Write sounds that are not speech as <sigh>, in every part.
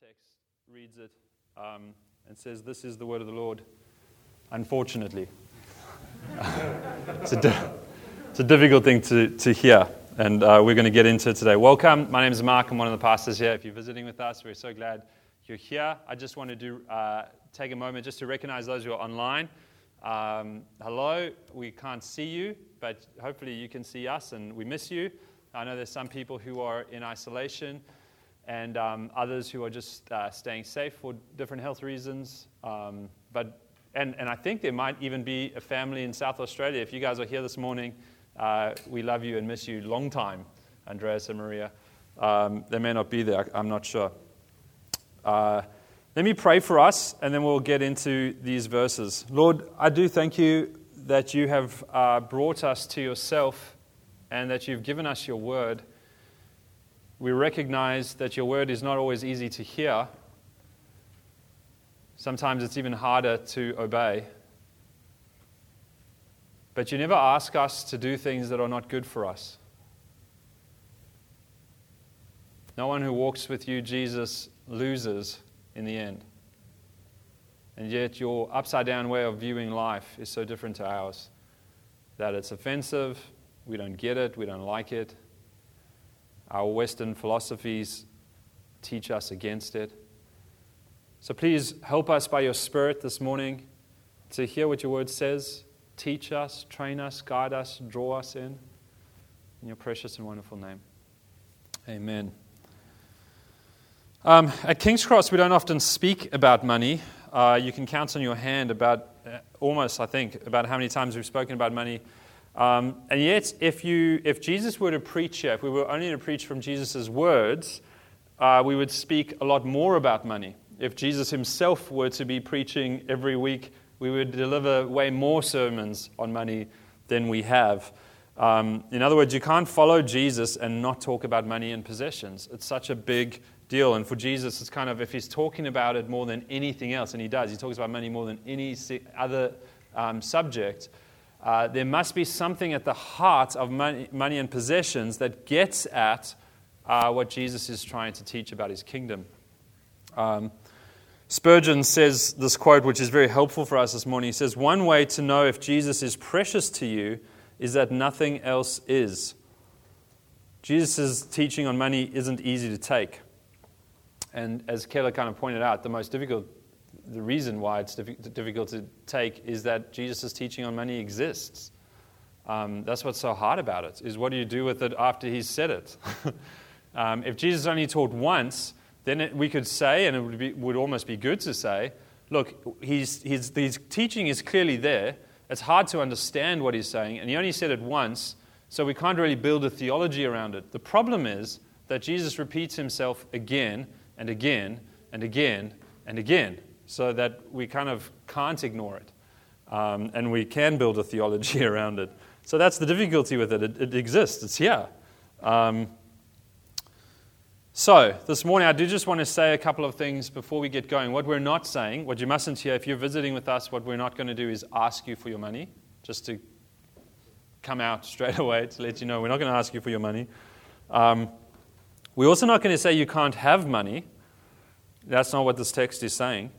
text reads it um, and says, This is the word of the Lord, unfortunately. <laughs> it's, a di- it's, a difficult thing to, to hear, and uh, we're going to get into it today. Welcome. My name is Mark. I'm one of the pastors here. If you're visiting with us, we're so glad you're here. I just wanted to uh, take a moment just to recognize those who are online. Um, hello, we can't see you, but hopefully you can see us, and we miss you. I know there's some people who are in isolation and um, others who are just uh, staying safe for different health reasons. Um, but and, and I think there might even be a family in South Australia. If you guys are here this morning, uh, we love you and miss you long time, Andreas and Maria. Um, they may not be there, I'm not sure. Uh, let me pray for us, and then we'll get into these verses. Lord, I do thank you that you have uh, brought us to yourself and that you've given us your word we recognize that your word is not always easy to hear. Sometimes it's even harder to obey. But you never ask us to do things that are not good for us. No one who walks with you, Jesus, loses in the end. And yet, your upside down way of viewing life is so different to ours that it's offensive, we don't get it, we don't like it, our Western philosophies teach us against it. So please help us by your Spirit this morning to hear what your word says. Teach us, train us, guide us, draw us in. In your precious and wonderful name. Amen. Um, at King's Cross, we don't often speak about money. Uh, you can count on your hand about uh, almost, I think, about how many times we've spoken about money um, and yet, if, you, if Jesus were to preach here, if we were only to preach from Jesus' words, uh, we would speak a lot more about money. If Jesus himself were to be preaching every week, we would deliver way more sermons on money than we have. Um, in other words, you can't follow Jesus and not talk about money and possessions. It's such a big deal. And for Jesus, it's kind of if he's talking about it more than anything else, and he does, he talks about money more than any other um, subject uh, there must be something at the heart of money, money and possessions that gets at uh, what Jesus is trying to teach about his kingdom. Um, Spurgeon says this quote, which is very helpful for us this morning. He says, One way to know if Jesus is precious to you is that nothing else is. Jesus' teaching on money isn't easy to take. And as Keller kind of pointed out, the most difficult the reason why it's difficult to take is that Jesus' teaching on money exists. Um, that's what's so hard about it, is what do you do with it after he's said it? <laughs> um, if Jesus only taught once, then it, we could say, and it would, be, would almost be good to say, look, he's, his, his teaching is clearly there. It's hard to understand what he's saying, and he only said it once, so we can't really build a theology around it. The problem is that Jesus repeats himself again and again and again and again so that we kind of can't ignore it. Um, and we can build a theology <laughs> around it. So that's the difficulty with it. It, it exists, it's here. Um, so, this morning, I do just want to say a couple of things before we get going. What we're not saying, what you mustn't hear, if you're visiting with us, what we're not going to do is ask you for your money, just to come out straight <laughs> away to let you know we're not going to ask you for your money. Um, we're also not going to say you can't have money. That's not what this text is saying.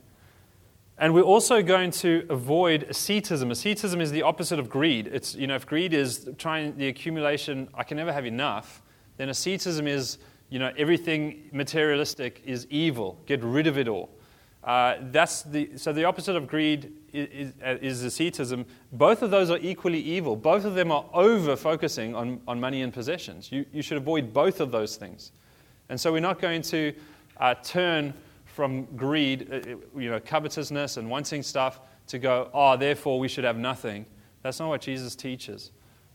And we're also going to avoid ascetism. Ascetism is the opposite of greed. It's, you know, if greed is trying the accumulation, I can never have enough, then ascetism is, you know, everything materialistic is evil. Get rid of it all. Uh, that's the, so the opposite of greed is, is, ascetism. Both of those are equally evil. Both of them are over focusing on, on money and possessions. You, you should avoid both of those things. And so we're not going to uh, turn from greed, uh, uh, you know, covetousness and wanting stuff to go, oh, therefore we should have nothing. That's not what Jesus teaches.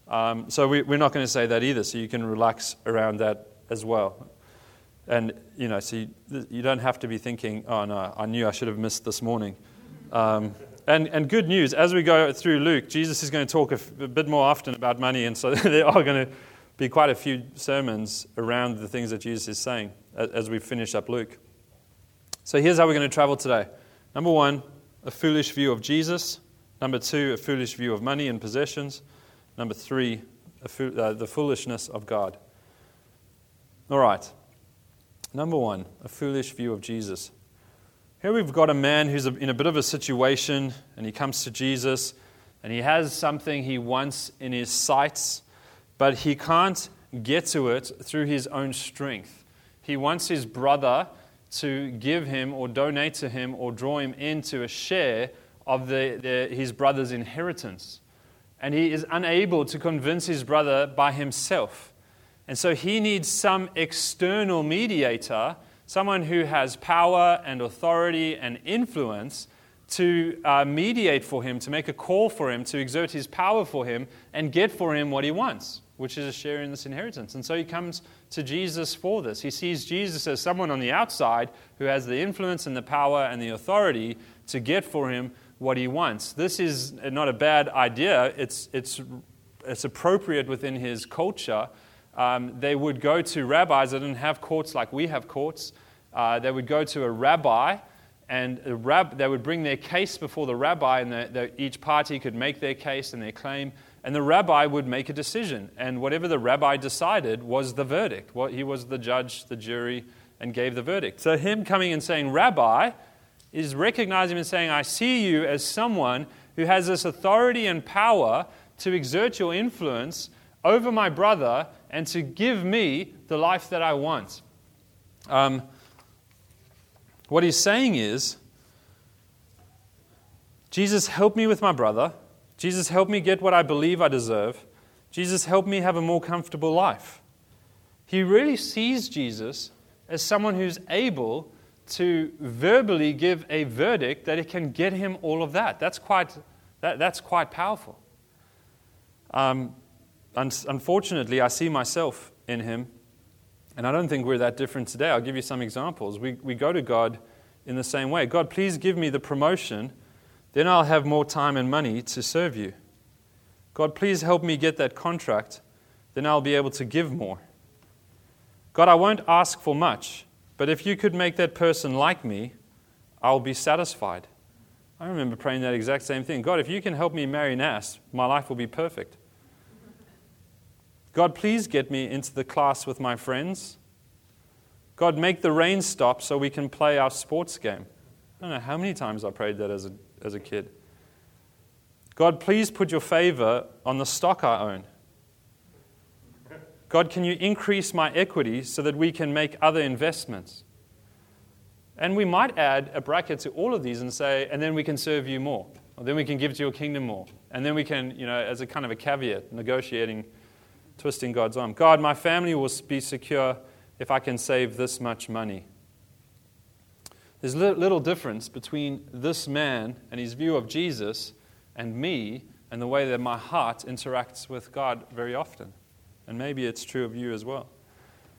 Um, so we, are not going to say that either, so you can relax around that as well. And, you know, so you, you don't have to be thinking, oh, no, I knew I should have missed this morning. Um, and, and good news, as we go through Luke, Jesus is going to talk a, f- a bit more often about money, and so <laughs> there are going to be quite a few sermons around the things that Jesus is saying as we finish up Luke. So here's how we're going to travel today. Number one, a foolish view of Jesus. Number two, a foolish view of money and possessions. Number three, fo- uh, the foolishness of God. All right. Number one, a foolish view of Jesus. Here we've got a man who's in a bit of a situation, and he comes to Jesus, and he has something he wants in his sights, but he can't get to it through his own strength. He wants his brother to give him or donate to him or draw him into a share of the, the, his brother's inheritance. And he is unable to convince his brother by himself. And so he needs some external mediator someone who has power and authority and influence to uh, mediate for him, to make a call for him, to exert his power for him, and get for him what he wants, which is a share in this inheritance. And so he comes to Jesus for this. He sees Jesus as someone on the outside who has the influence and the power and the authority to get for him what he wants. This is not a bad idea, it's, it's, it's appropriate within his culture um, they would go to rabbis that didn't have courts like we have courts. Uh, they would go to a rabbi, and a rab- they would bring their case before the rabbi, and the, the, each party could make their case and their claim, and the rabbi would make a decision. And whatever the rabbi decided was the verdict. What, he was the judge, the jury, and gave the verdict. So, him coming and saying, Rabbi, is recognizing him and saying, I see you as someone who has this authority and power to exert your influence over my brother and to give me the life that I want. Um, what he's saying is, Jesus, help me with my brother. Jesus, help me get what I believe I deserve. Jesus, help me have a more comfortable life. He really sees Jesus as someone who's able to verbally give a verdict that it can get him all of that. That's quite, that, that's quite powerful. Um, unfortunately, I see myself in him, and I don't think we're that different today. I'll give you some examples. We, we go to God in the same way God, please give me the promotion, then I'll have more time and money to serve you. God, please help me get that contract, then I'll be able to give more. God, I won't ask for much, but if you could make that person like me, I'll be satisfied. I remember praying that exact same thing. God, if you can help me marry Nas, my life will be perfect. God, please get me into the class with my friends. God, make the rain stop so we can play our sports game. I don't know how many times I prayed that as a, as a kid. God, please put your favor on the stock I own. God, can you increase my equity so that we can make other investments? And we might add a bracket to all of these and say, and then we can serve you more, or then we can give to your kingdom more, and then we can, you know, as a kind of a caveat, negotiating twisting God's arm. God, my family will be secure if I can save this much money. There's little difference between this man and his view of Jesus and me and the way that my heart interacts with God very often. And maybe it's true of you as well.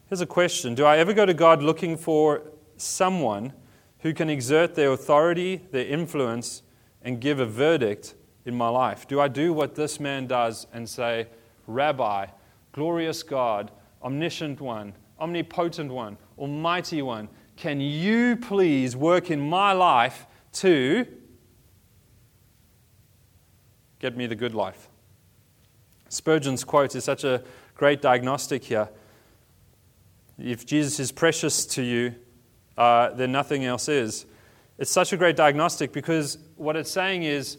Here's a question Do I ever go to God looking for someone who can exert their authority, their influence, and give a verdict in my life? Do I do what this man does and say, Rabbi, glorious God, omniscient one, omnipotent one, almighty one, can you please work in my life to get me the good life? Spurgeon's quote is such a great diagnostic here. If Jesus is precious to you, uh, then nothing else is. It's such a great diagnostic because what it's saying is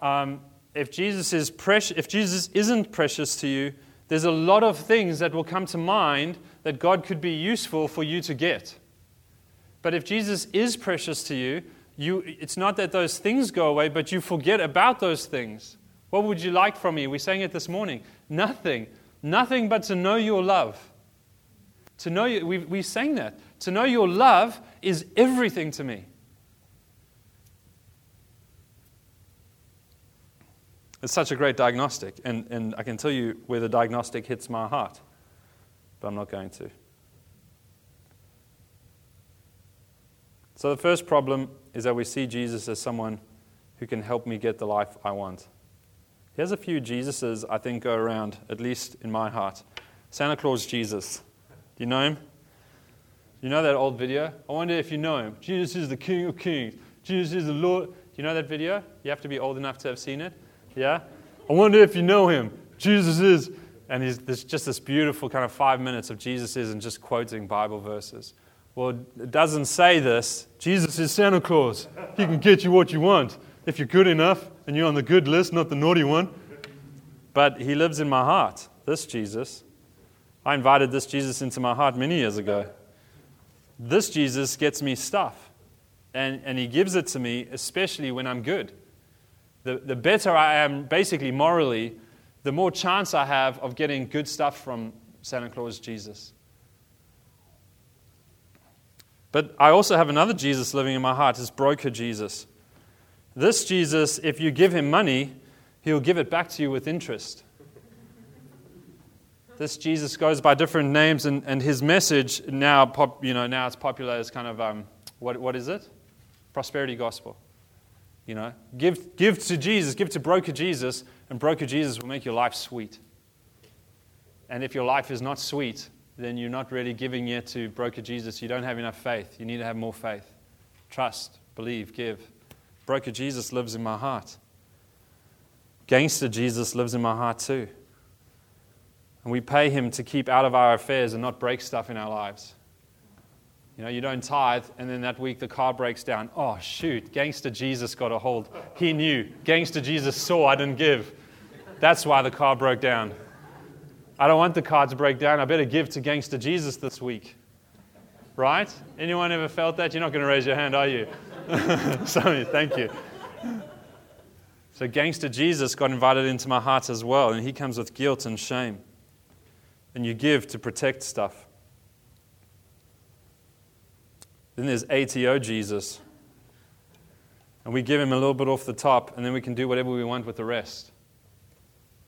um, if, Jesus is if Jesus isn't precious to you, there's a lot of things that will come to mind that God could be useful for you to get. But if Jesus is precious to you, you, it's not that those things go away, but you forget about those things. What would you like from me? We sang it this morning. Nothing. Nothing but to know your love. To know you, we, we sang that. To know your love is everything to me. It's such a great diagnostic, and, and I can tell you where the diagnostic hits my heart, but I'm not going to. So, the first problem is that we see Jesus as someone who can help me get the life I want. Here's a few Jesuses I think go around, at least in my heart. Santa Claus Jesus. Do you know him? You know that old video? I wonder if you know him. Jesus is the King of Kings. Jesus is the Lord. Do you know that video? You have to be old enough to have seen it. Yeah? I wonder if you know him. Jesus is. And there's just this beautiful kind of five minutes of Jesus is and just quoting Bible verses. Well, it doesn't say this. Jesus is Santa Claus. He can get you what you want if you're good enough and you're on the good list, not the naughty one. But he lives in my heart, this Jesus. I invited this Jesus into my heart many years ago. This Jesus gets me stuff, and, and he gives it to me, especially when I'm good. The, the better I am, basically morally, the more chance I have of getting good stuff from Santa Claus Jesus. But I also have another Jesus living in my heart, this broker Jesus. This Jesus, if you give him money, he'll give it back to you with interest. This Jesus goes by different names, and, and his message now, pop, you know, now it's popular as kind of, um, what, what is it? Prosperity gospel. You know, give, give to Jesus, give to broker Jesus, and broker Jesus will make your life sweet. And if your life is not sweet, then you're not really giving yet to broker Jesus. You don't have enough faith. You need to have more faith. Trust, believe, give. Broker Jesus lives in my heart. Gangster Jesus lives in my heart too. And we pay him to keep out of our affairs and not break stuff in our lives. You know, you don't tithe, and then that week the car breaks down. Oh, shoot, gangster Jesus got a hold. He knew. Gangster Jesus saw I didn't give. That's why the car broke down. I don't want the car to break down. I better give to Gangster Jesus this week. Right? Anyone ever felt that? You're not going to raise your hand, are you? <laughs> Sorry, thank you. So, Gangster Jesus got invited into my heart as well, and he comes with guilt and shame. And you give to protect stuff. Then there's ATO Jesus. And we give him a little bit off the top, and then we can do whatever we want with the rest.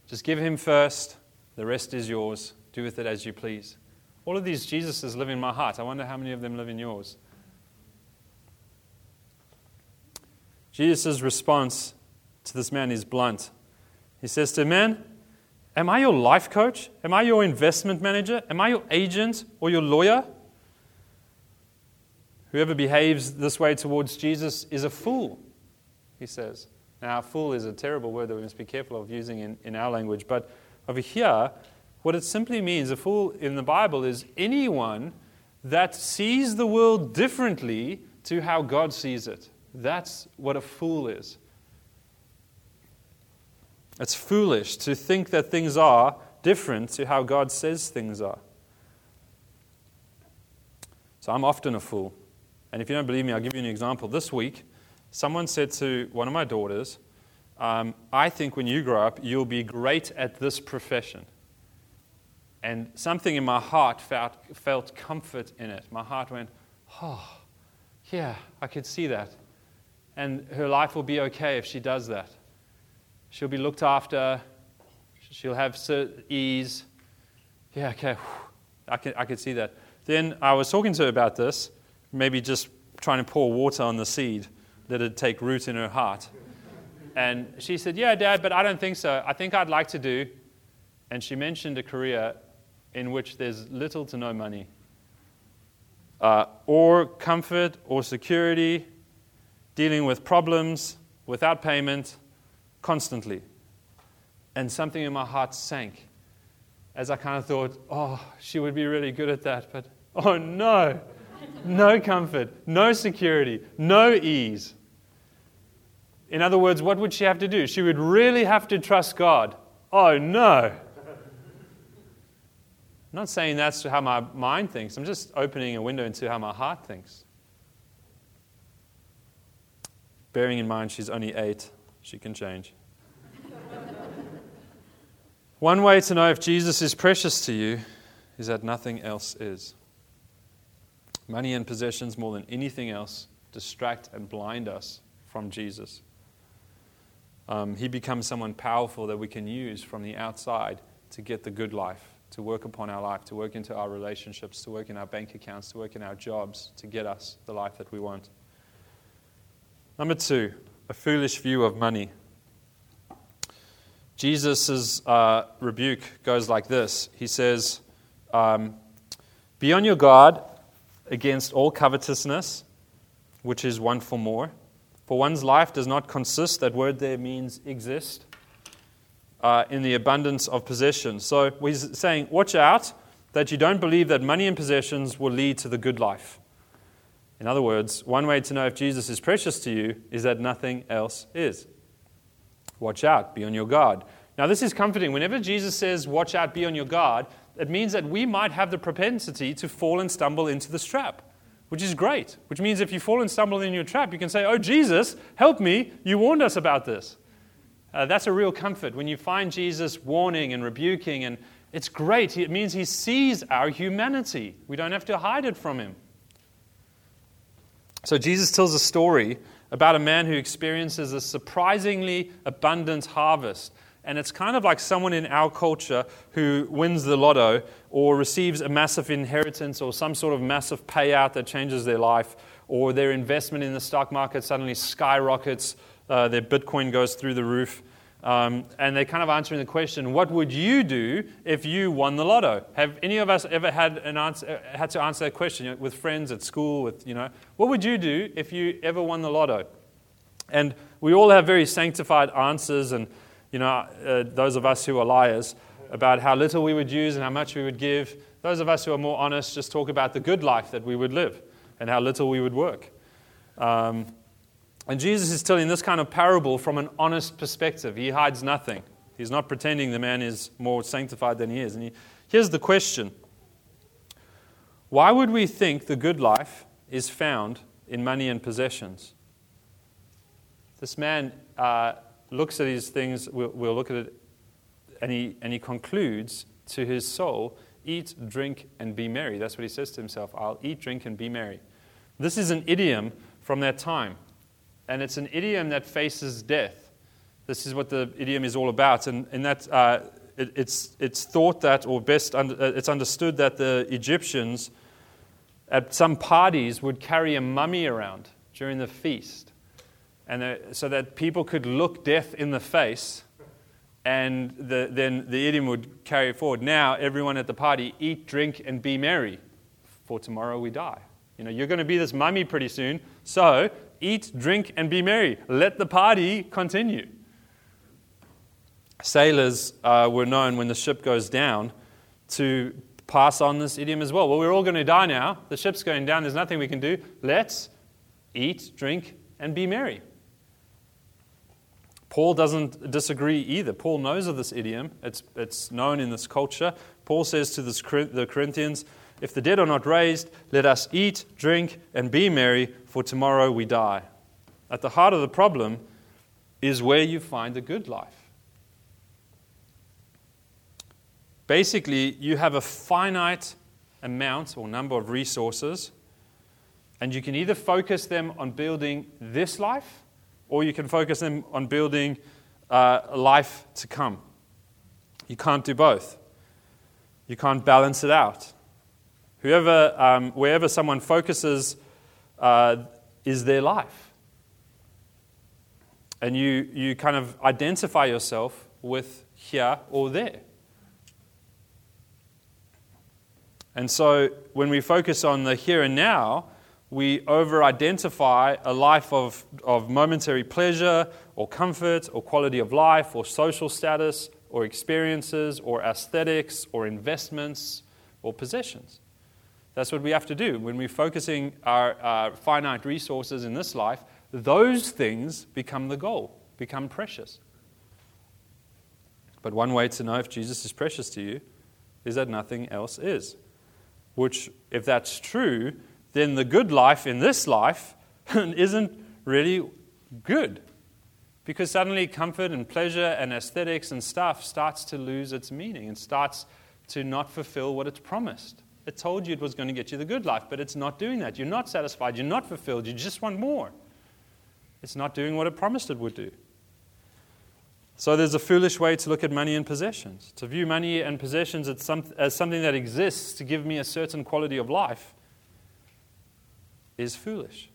Just give him first, the rest is yours. Do with it as you please. All of these Jesuses live in my heart. I wonder how many of them live in yours. Jesus' response to this man is blunt. He says to him, Man, am I your life coach? Am I your investment manager? Am I your agent or your lawyer? Whoever behaves this way towards Jesus is a fool, he says. Now, fool is a terrible word that we must be careful of using in, in our language, but over here, what it simply means, a fool in the Bible, is anyone that sees the world differently to how God sees it. That's what a fool is. It's foolish to think that things are different to how God says things are. So I'm often a fool. And if you don't believe me, I'll give you an example. This week, someone said to one of my daughters, um, I think when you grow up, you'll be great at this profession. And something in my heart felt, felt comfort in it. My heart went, oh, yeah, I could see that. And her life will be okay if she does that. She'll be looked after, she'll have ease. Yeah, okay, I could, I could see that. Then I was talking to her about this, maybe just trying to pour water on the seed, let it take root in her heart. And she said, Yeah, Dad, but I don't think so. I think I'd like to do. And she mentioned a career in which there's little to no money, uh, or comfort, or security, dealing with problems without payment constantly. And something in my heart sank as I kind of thought, oh, she would be really good at that. But oh no, no comfort, no security, no ease. In other words, what would she have to do? She would really have to trust God. Oh, no. I'm not saying that's how my mind thinks. I'm just opening a window into how my heart thinks. Bearing in mind she's only eight, she can change. <laughs> One way to know if Jesus is precious to you is that nothing else is. Money and possessions, more than anything else, distract and blind us from Jesus um, he becomes someone powerful that we can use from the outside to get the good life, to work upon our life, to work into our relationships, to work in our bank accounts, to work in our jobs, to get us the life that we want. Number two, a foolish view of money. Jesus' uh, rebuke goes like this He says, um, Be on your guard against all covetousness, which is one for more for one's life does not consist, that word there means exist, uh, in the abundance of possessions. So he's saying, watch out that you don't believe that money and possessions will lead to the good life. In other words, one way to know if Jesus is precious to you is that nothing else is. Watch out, be on your guard. Now, this is comforting. Whenever Jesus says, Watch out, be on your guard, it means that we might have the propensity to fall and stumble into this trap, which is great. Which means if you fall and stumble in your trap, you can say, Oh, Jesus, help me. You warned us about this. Uh, that's a real comfort when you find Jesus warning and rebuking, and it's great. It means he sees our humanity. We don't have to hide it from him. So, Jesus tells a story about a man who experiences a surprisingly abundant harvest. And it's kind of like someone in our culture who wins the lotto or receives a massive inheritance or some sort of massive payout that changes their life, or their investment in the stock market suddenly skyrockets, uh, their Bitcoin goes through the roof. Um, and they're kind of answering the question, what would you do if you won the lotto? Have any of us ever had, an answer, had to answer that question you know, with friends at school? With, you know, what would you do if you ever won the lotto? And we all have very sanctified answers, and you know, uh, those of us who are liars about how little we would use and how much we would give. Those of us who are more honest just talk about the good life that we would live and how little we would work. Um, and Jesus is telling this kind of parable from an honest perspective. He hides nothing. He's not pretending the man is more sanctified than he is. And he, here's the question Why would we think the good life is found in money and possessions? This man uh, looks at these things, we'll, we'll look at it, and he, and he concludes to his soul eat, drink, and be merry. That's what he says to himself I'll eat, drink, and be merry. This is an idiom from that time and it's an idiom that faces death. This is what the idiom is all about, and, and that uh, it, it's, it's thought that, or best, uh, it's understood that the Egyptians at some parties would carry a mummy around during the feast, and uh, so that people could look death in the face, and the, then the idiom would carry forward. Now, everyone at the party, eat, drink, and be merry, for tomorrow we die. You know, you're going to be this mummy pretty soon, so eat, drink, and be merry. Let the party continue. Sailors uh, were known when the ship goes down to pass on this idiom as well. Well, we're all going to die now. The ship's going down. There's nothing we can do. Let's eat, drink, and be merry. Paul doesn't disagree either. Paul knows of this idiom, it's, it's known in this culture. Paul says to the Corinthians, If the dead are not raised, let us eat, drink, and be merry, for tomorrow we die. At the heart of the problem is where you find the good life. Basically, you have a finite amount or number of resources, and you can either focus them on building this life or you can focus them on building uh, life to come. You can't do both. You can't balance it out. Whoever, um, wherever someone focuses uh, is their life. And you, you kind of identify yourself with here or there. And so when we focus on the here and now, we over identify a life of, of momentary pleasure or comfort or quality of life or social status or experiences or aesthetics or investments or possessions. That's what we have to do. When we're focusing our, our finite resources in this life, those things become the goal, become precious. But one way to know if Jesus is precious to you is that nothing else is. Which, if that's true, then the good life in this life <laughs> isn't really good. Because suddenly comfort and pleasure and aesthetics and stuff starts to lose its meaning and starts to not fulfill what it's promised. It told you it was going to get you the good life, but it's not doing that. You're not satisfied. You're not fulfilled. You just want more. It's not doing what it promised it would do. So there's a foolish way to look at money and possessions. To view money and possessions as, some, as something that exists to give me a certain quality of life is foolish.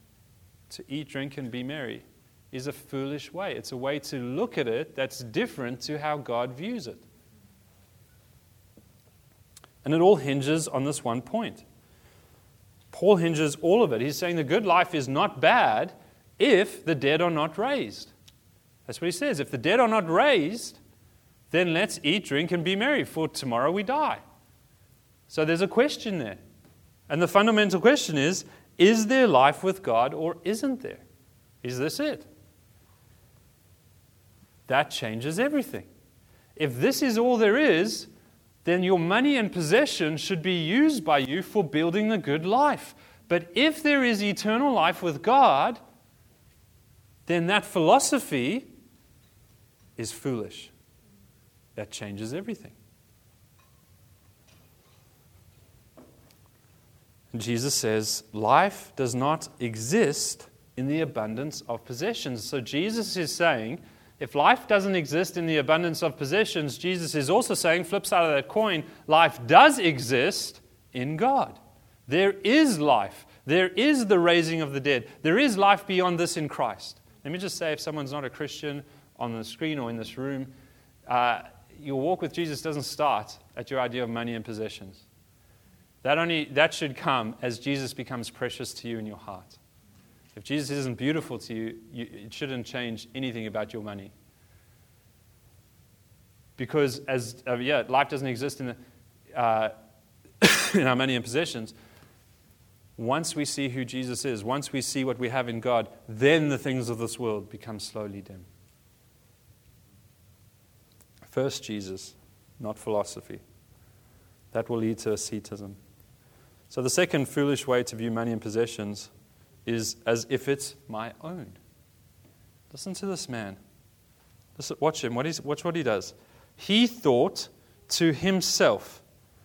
To eat, drink, and be merry is a foolish way. It's a way to look at it that's different to how God views it. And it all hinges on this one point. Paul hinges all of it. He's saying the good life is not bad if the dead are not raised. That's what he says. If the dead are not raised, then let's eat, drink, and be merry, for tomorrow we die. So there's a question there. And the fundamental question is Is there life with God or isn't there? Is this it? That changes everything. If this is all there is, then your money and possession should be used by you for building a good life. But if there is eternal life with God, then that philosophy is foolish. That changes everything. Jesus says, life does not exist in the abundance of possessions. So Jesus is saying, if life doesn't exist in the abundance of possessions, Jesus is also saying, flip side of that coin, life does exist in God. There is life. There is the raising of the dead. There is life beyond this in Christ. Let me just say if someone's not a Christian on the screen or in this room, uh, your walk with Jesus doesn't start at your idea of money and possessions. That, only, that should come as Jesus becomes precious to you in your heart. If Jesus isn't beautiful to you, you it shouldn't change anything about your money. Because as uh, yeah, life doesn't exist in, the, uh, <coughs> in our money and possessions. Once we see who Jesus is, once we see what we have in God, then the things of this world become slowly dim. First, Jesus, not philosophy. That will lead to asceticism. So, the second foolish way to view money and possessions is as if it's my own. Listen to this man. Listen, watch him. What watch what he does. He thought to himself.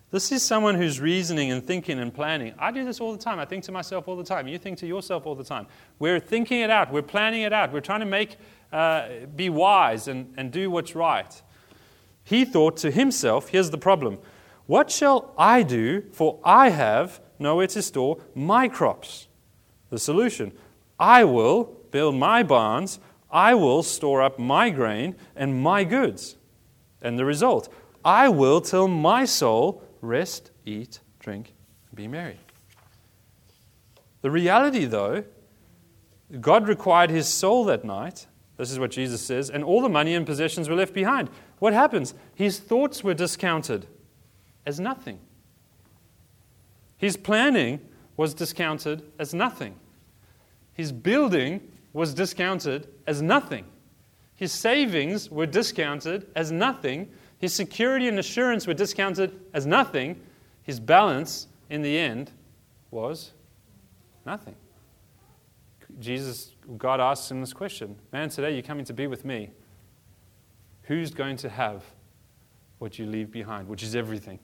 This is someone who's reasoning and thinking and planning. I do this all the time. I think to myself all the time. You think to yourself all the time. We're thinking it out. We're planning it out. We're trying to make, uh, be wise and, and do what's right. He thought to himself, here's the problem. What shall I do? For I have nowhere to store my crops. The solution I will build my barns, I will store up my grain and my goods. And the result I will till my soul, rest, eat, drink, and be merry. The reality, though, God required his soul that night. This is what Jesus says, and all the money and possessions were left behind. What happens? His thoughts were discounted as nothing. His planning was discounted as nothing. His building was discounted as nothing. His savings were discounted as nothing. His security and assurance were discounted as nothing. His balance, in the end, was nothing. Jesus, God asks him this question Man, today you're coming to be with me. Who's going to have what you leave behind, which is everything?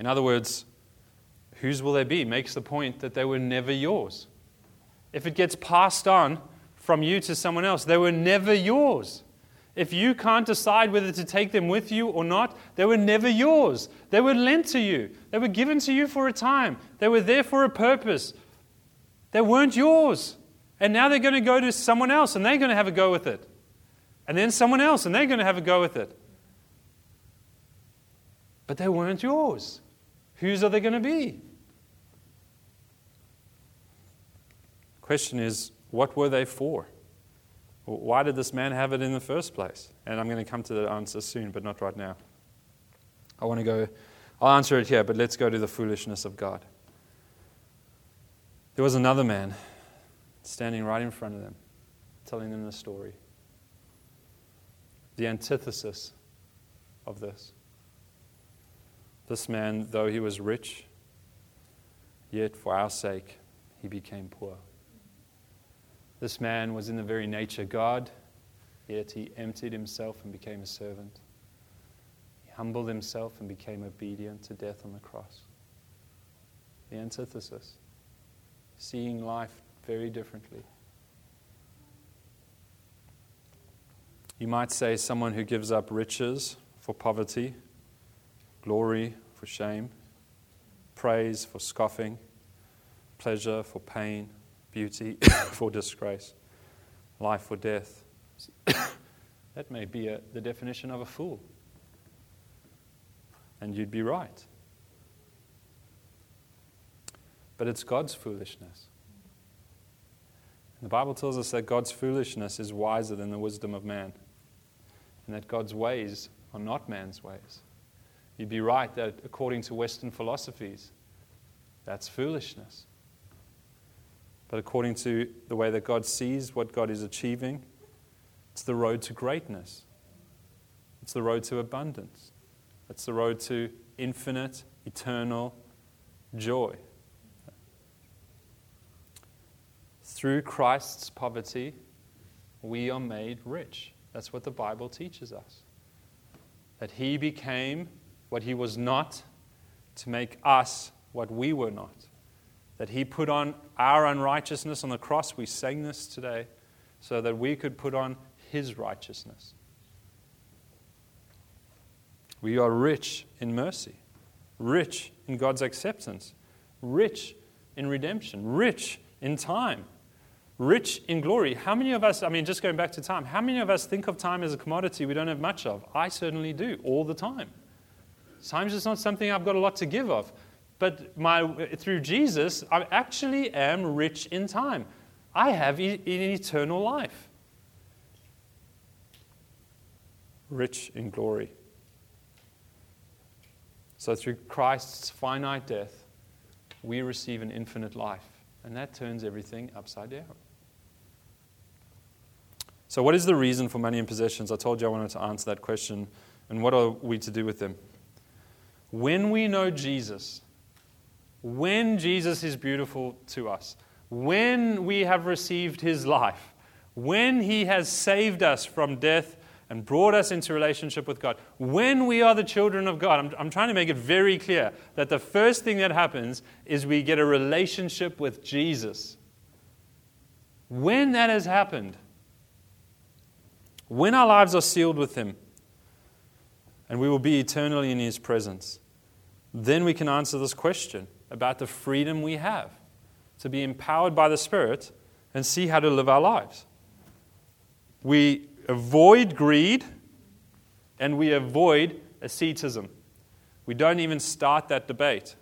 In other words, whose will they be? Makes the point that they were never yours. If it gets passed on from you to someone else, they were never yours. If you can't decide whether to take them with you or not, they were never yours. They were lent to you, they were given to you for a time, they were there for a purpose. They weren't yours. And now they're going to go to someone else and they're going to have a go with it. And then someone else and they're going to have a go with it. But they weren't yours. Whose are they going to be? Question is, what were they for? Why did this man have it in the first place? And I'm going to come to the answer soon, but not right now. I want to go, I'll answer it here, but let's go to the foolishness of God. There was another man standing right in front of them, telling them the story. The antithesis of this. This man, though he was rich, yet for our sake he became poor. This man was in the very nature God, yet he emptied himself and became a servant. He humbled himself and became obedient to death on the cross. The antithesis, seeing life very differently. You might say someone who gives up riches for poverty glory for shame, praise for scoffing, pleasure for pain, beauty <coughs> for disgrace, life for death. <coughs> that may be a, the definition of a fool. And you'd be right. But it's God's foolishness. The Bible tells us that God's foolishness is wiser than the wisdom of man, and that God's ways are not man's ways. You'd be right that according to Western philosophies, That's foolishness. But according to the way that God sees what God is achieving, it's the road to greatness. It's the road to abundance. It's the road to infinite, eternal joy. Through Christ's poverty, we are made rich. That's what the Bible teaches us. That he became what he was not to make us what we were not. That he put on our unrighteousness on the cross. We sang this today so that we could put on his righteousness. We are rich in mercy, rich in God's acceptance, rich in redemption, rich in time, rich in glory. How many of us, I mean, just going back to time, how many of us think of time as a commodity we don't have much of? I certainly do, all the time. Time's just not something I've got a lot to give of. But my, through Jesus, I actually am rich in time. I have e- an eternal life. Rich in glory. So, through Christ's finite death, we receive an infinite life. And that turns everything upside down. So, what is the reason for money and possessions? I told you I wanted to answer that question. And what are we to do with them? When we know Jesus, when Jesus is beautiful to us, when we have received his life, when he has saved us from death and brought us into relationship with God. When we are the children of God, I'm, I'm, trying to make it very clear that the first thing that happens is we get a relationship with Jesus. When that has happened, when our lives are sealed with Him, and we will be eternally in His presence, then we can answer this question about the freedom we have to be empowered by the Spirit and see how to live our lives. We avoid greed and we avoid asceticism. We don't even start that debate.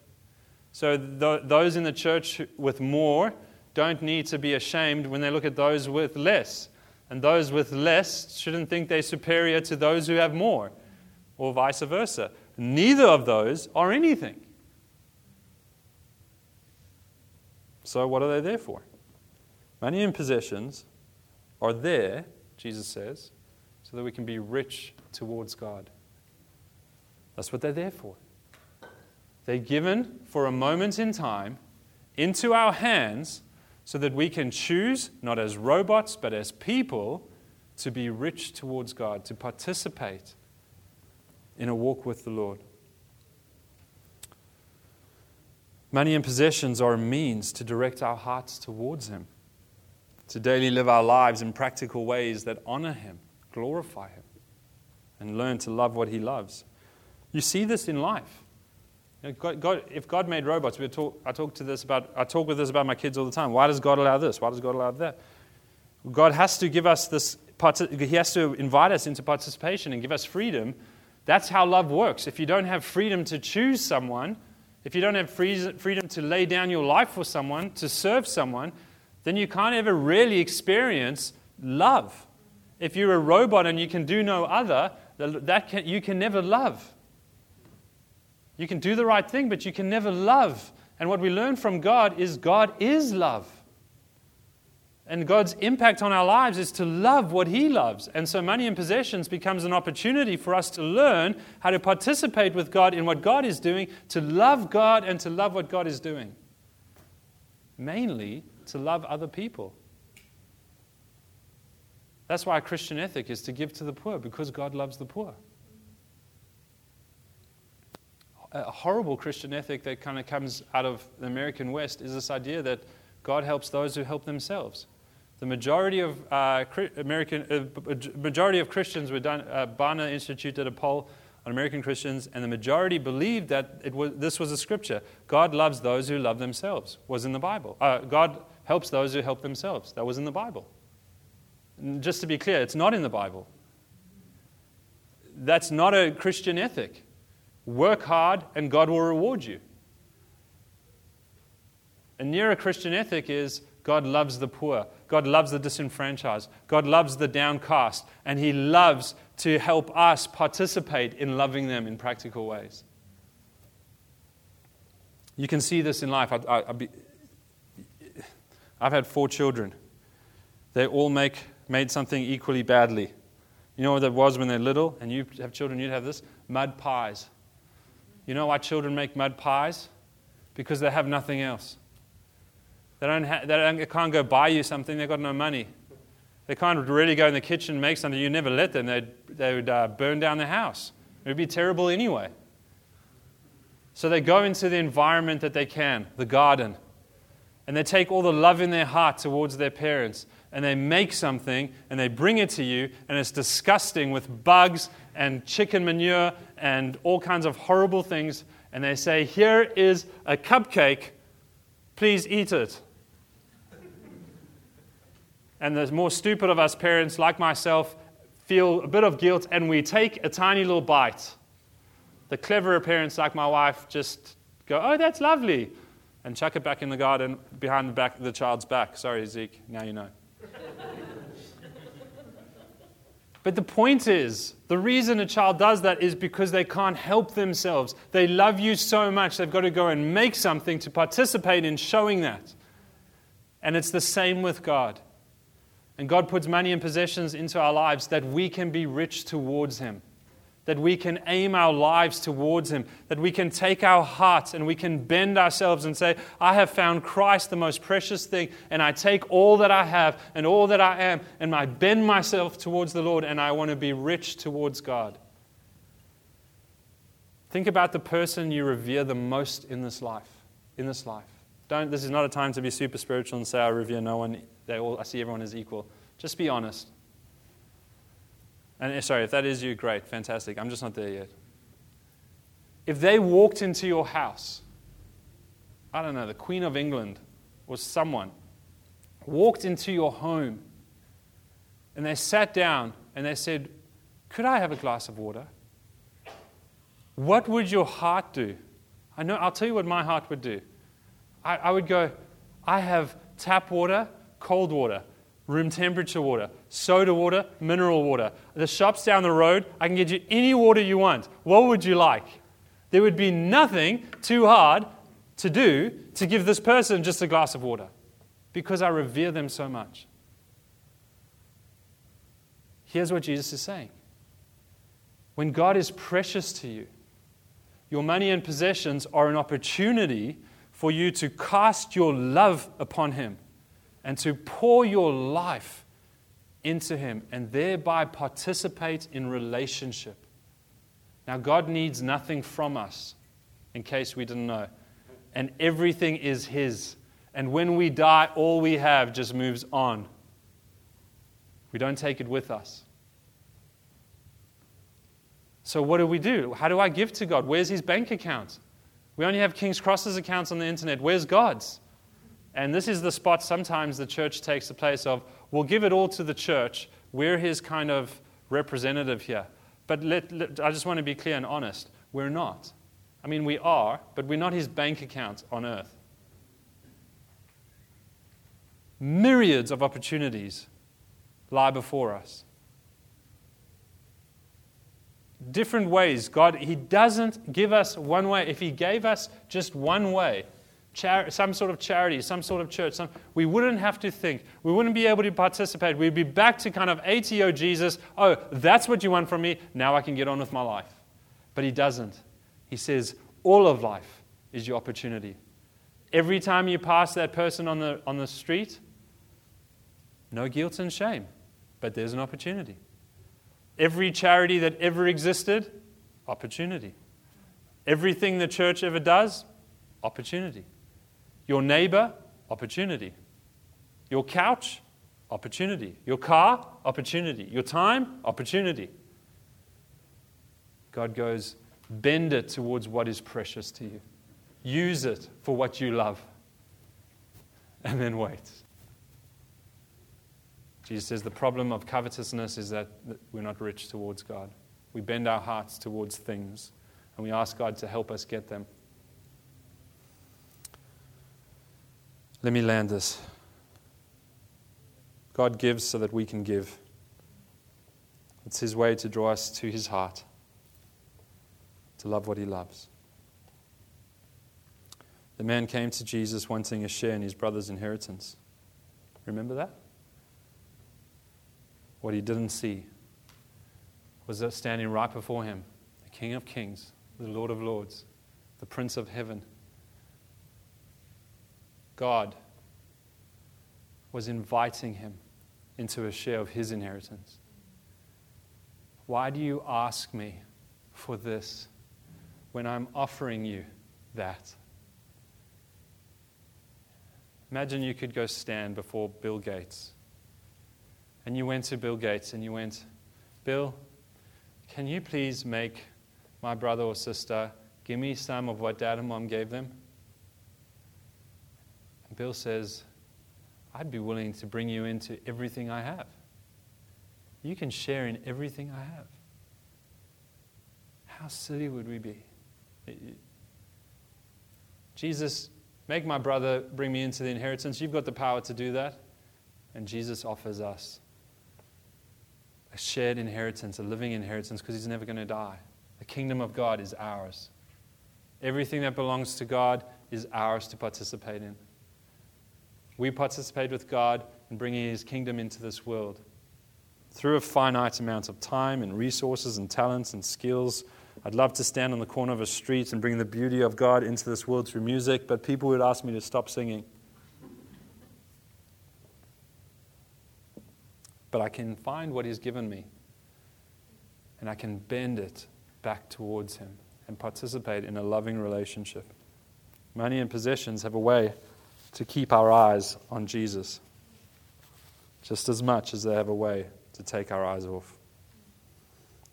So, th- those in the church with more don't need to be ashamed when they look at those with less. And those with less shouldn't think they're superior to those who have more, or vice versa. Neither of those are anything. So, what are they there for? Money and possessions are there Jesus says, so that we can be rich towards God. That's what they're there for. They're given for a moment in time into our hands so that we can choose, not as robots, but as people, to be rich towards God, to participate in a walk with the Lord. Money and possessions are a means to direct our hearts towards Him to daily live our lives in practical ways that honor Him, glorify Him, and learn to love what He loves. You see this in life. God, God, if God made robots, we talk, I talk to this about I talk with this about my kids all the time. Why does God allow this? Why does God allow that? God has to give us this. He has to invite us into participation and give us freedom. That's how love works. If you don't have freedom to choose someone, if you don't have freedom to lay down your life for someone, to serve someone, then you can't ever really experience love. If you're a robot and you can do no other, that can, you can never love. You can do the right thing, but you can never love. And what we learn from God is God is love. And God's impact on our lives is to love what He loves. And so money and possessions becomes an opportunity for us to learn how to participate with God in what God is doing, to love God and to love what God is doing. Mainly to love other people. That's why a Christian ethic is to give to the poor, because God loves the poor. A horrible Christian ethic that kind of comes out of the American West is this idea that God helps those who help themselves. The majority of uh, American, uh, majority of Christians were done. Uh, Barna Institute did a poll on American Christians, and the majority believed that it was, this was a scripture. God loves those who love themselves. Was in the Bible. Uh, God helps those who help themselves. That was in the Bible. And just to be clear, it's not in the Bible. That's not a Christian ethic. Work hard and God will reward you. A nearer Christian ethic is God loves the poor, God loves the disenfranchised, God loves the downcast, and He loves to help us participate in loving them in practical ways. You can see this in life. I, I've had four children. They all make, made something equally badly. You know what that was when they're little, and you have children, you'd have this? Mud pies. You know why children make mud pies? Because they have nothing else. They, don't ha- they, don't, they can't go buy you something, they've got no money. They can't really go in the kitchen and make something. You never let them, they'd, they would uh, burn down the house. It would be terrible anyway. So they go into the environment that they can, the garden, and they take all the love in their heart towards their parents, and they make something and they bring it to you, and it's disgusting with bugs and chicken manure and all kinds of horrible things. And they say, Here is a cupcake, please eat it. And the more stupid of us parents, like myself, feel a bit of guilt, and we take a tiny little bite. The cleverer parents, like my wife, just go, Oh, that's lovely, and chuck it back in the garden behind the back the child's back. Sorry, Zeke, now you know. but the point is, the reason a child does that is because they can't help themselves. They love you so much, they've got to go and make something to participate in showing that. And it's the same with God. And God puts money and possessions into our lives that we can be rich towards Him that we can aim our lives towards Him, that we can take our hearts and we can bend ourselves and say, I have found Christ the most precious thing, and I take all that I have and all that I am, and I bend myself towards the Lord, and I want to be rich towards God. Think about the person you revere the most in this life. In this life. Don't, this is not a time to be super spiritual and say, I revere no one. They all, I see everyone as equal. Just be honest. And eh, sorry, if that is you, great, fantastic. I'm just not there yet. If they walked into your house, I don't know, the Queen of England or someone walked into your home and they sat down and they said, Could I have a glass of water? What would your heart do? I know, I'll tell you what my heart would do. I, I would go, I have tap water, cold water room temperature water, soda water, mineral water. The shops down the road, I can get you any water you want. What would you like? There would be nothing too hard to do to give this person just a glass of water because I revere them so much. Here's what Jesus is saying When God is precious to you, your money and possessions are an opportunity for you to cast your love upon Him and to pour your life into Him and thereby participate in relationship. Now, God needs nothing from us, in case we didn't know. And everything is His. And when we die, all we have just moves on. We don't take it with us. So, what do we do? How do I give to God? Where's His bank account? We only have King's Cross's accounts on the internet. Where's God's? And this is the spot sometimes the church takes the place of, we'll give it all to the church. We're his kind of representative here. But let, let, I just want to be clear and honest. We're not. I mean, we are, but we're not his bank account on earth. Myriads of opportunities lie before us. Different ways. God, He doesn't give us one way. If He gave us just one way, some sort of charity, some sort of church, some, we wouldn't have to think. We wouldn't be able to participate. We'd be back to kind of ATO Jesus. Oh, that's what you want from me. Now I can get on with my life. But he doesn't. He says, all of life is your opportunity. Every time you pass that person on the, on the street, no guilt and shame, but there's an opportunity. Every charity that ever existed, opportunity. Everything the church ever does, opportunity. Your neighbor, opportunity. Your couch, opportunity. Your car, opportunity. Your time, opportunity. God goes, bend it towards what is precious to you. Use it for what you love. And then wait. Jesus says the problem of covetousness is that we're not rich towards God. We bend our hearts towards things and we ask God to help us get them. Let me land this. God gives so that we can give. It's His way to draw us to His heart, to love what He loves. the man came to Jesus wanting a share in his brother's inheritance. Remember that? What he didn't see was that standing right before him, the King of Kings, the Lord of Lords, the Prince of Heaven. God was inviting him into a share of his inheritance. Why do you ask me for this when I'm offering you that? Imagine you could go stand before Bill Gates. And you went to Bill Gates and you went, Bill, can you please make my brother or sister give me some of what dad and mom gave them? Bill says, I'd be willing to bring you into everything I have. You can share in everything I have. How silly would we be? Jesus, make my brother bring me into the inheritance. You've got the power to do that. And Jesus offers us a shared inheritance, a living inheritance, because he's never going to die. The kingdom of God is ours. Everything that belongs to God is ours to participate in. We participate with God in bringing his kingdom into this world. Through a finite amount of time and resources and talents and skills, I'd love to stand on the corner of a street and bring the beauty of God into this world through music, but people would ask me to stop singing. But I can find what He's given me, and I can bend it back towards Him and participate in a loving relationship. Money and possessions have a way to keep our eyes on Jesus, just as much as they have a way to take our eyes off.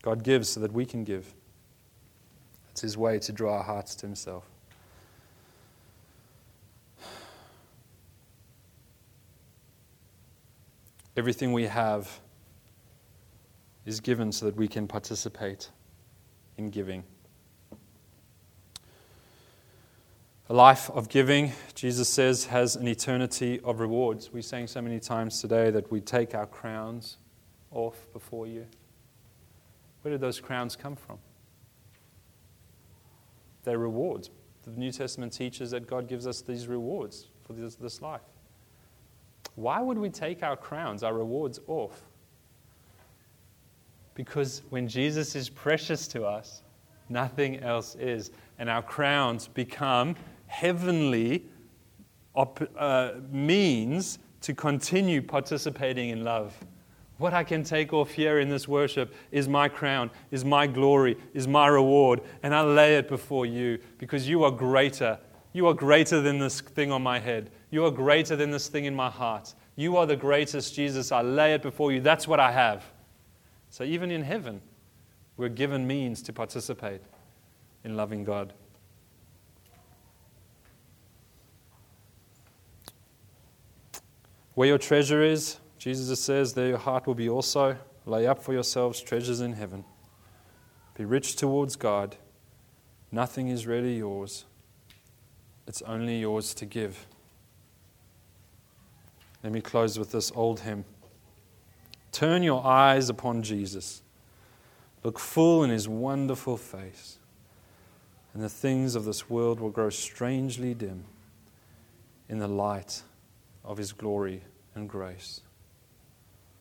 God gives so that we can give. It's His way to draw our hearts to Himself. Everything we have is given so that we can participate in giving. A life of giving, Jesus says, has an eternity of rewards. We sang so many times today that we take our crowns off before you. Where did those crowns come from? They're rewards. The New Testament teaches that God gives us these rewards for this, this life. Why would we take our crowns, our rewards, off? Because when Jesus is precious to us, nothing else is. And our crowns become heavenly op- uh, means to continue participating in love. What I can take off here in this worship is my crown, is my glory, is my reward, and I lay it before you because you are greater. You are greater than this thing on my head. You are greater than this thing in my heart. You are the greatest, Jesus. I lay it before you. That's what I have. So even in heaven, we're given means to participate in loving God. Where your treasure is, Jesus says, there your heart will be also. Lay up for yourselves treasures in heaven. Be rich towards God. Nothing is really yours, it's only yours to give. Let me close with this old hymn. Turn your eyes upon Jesus. Look full in his wonderful face, and the things of this world will grow strangely dim in the light of his glory and grace.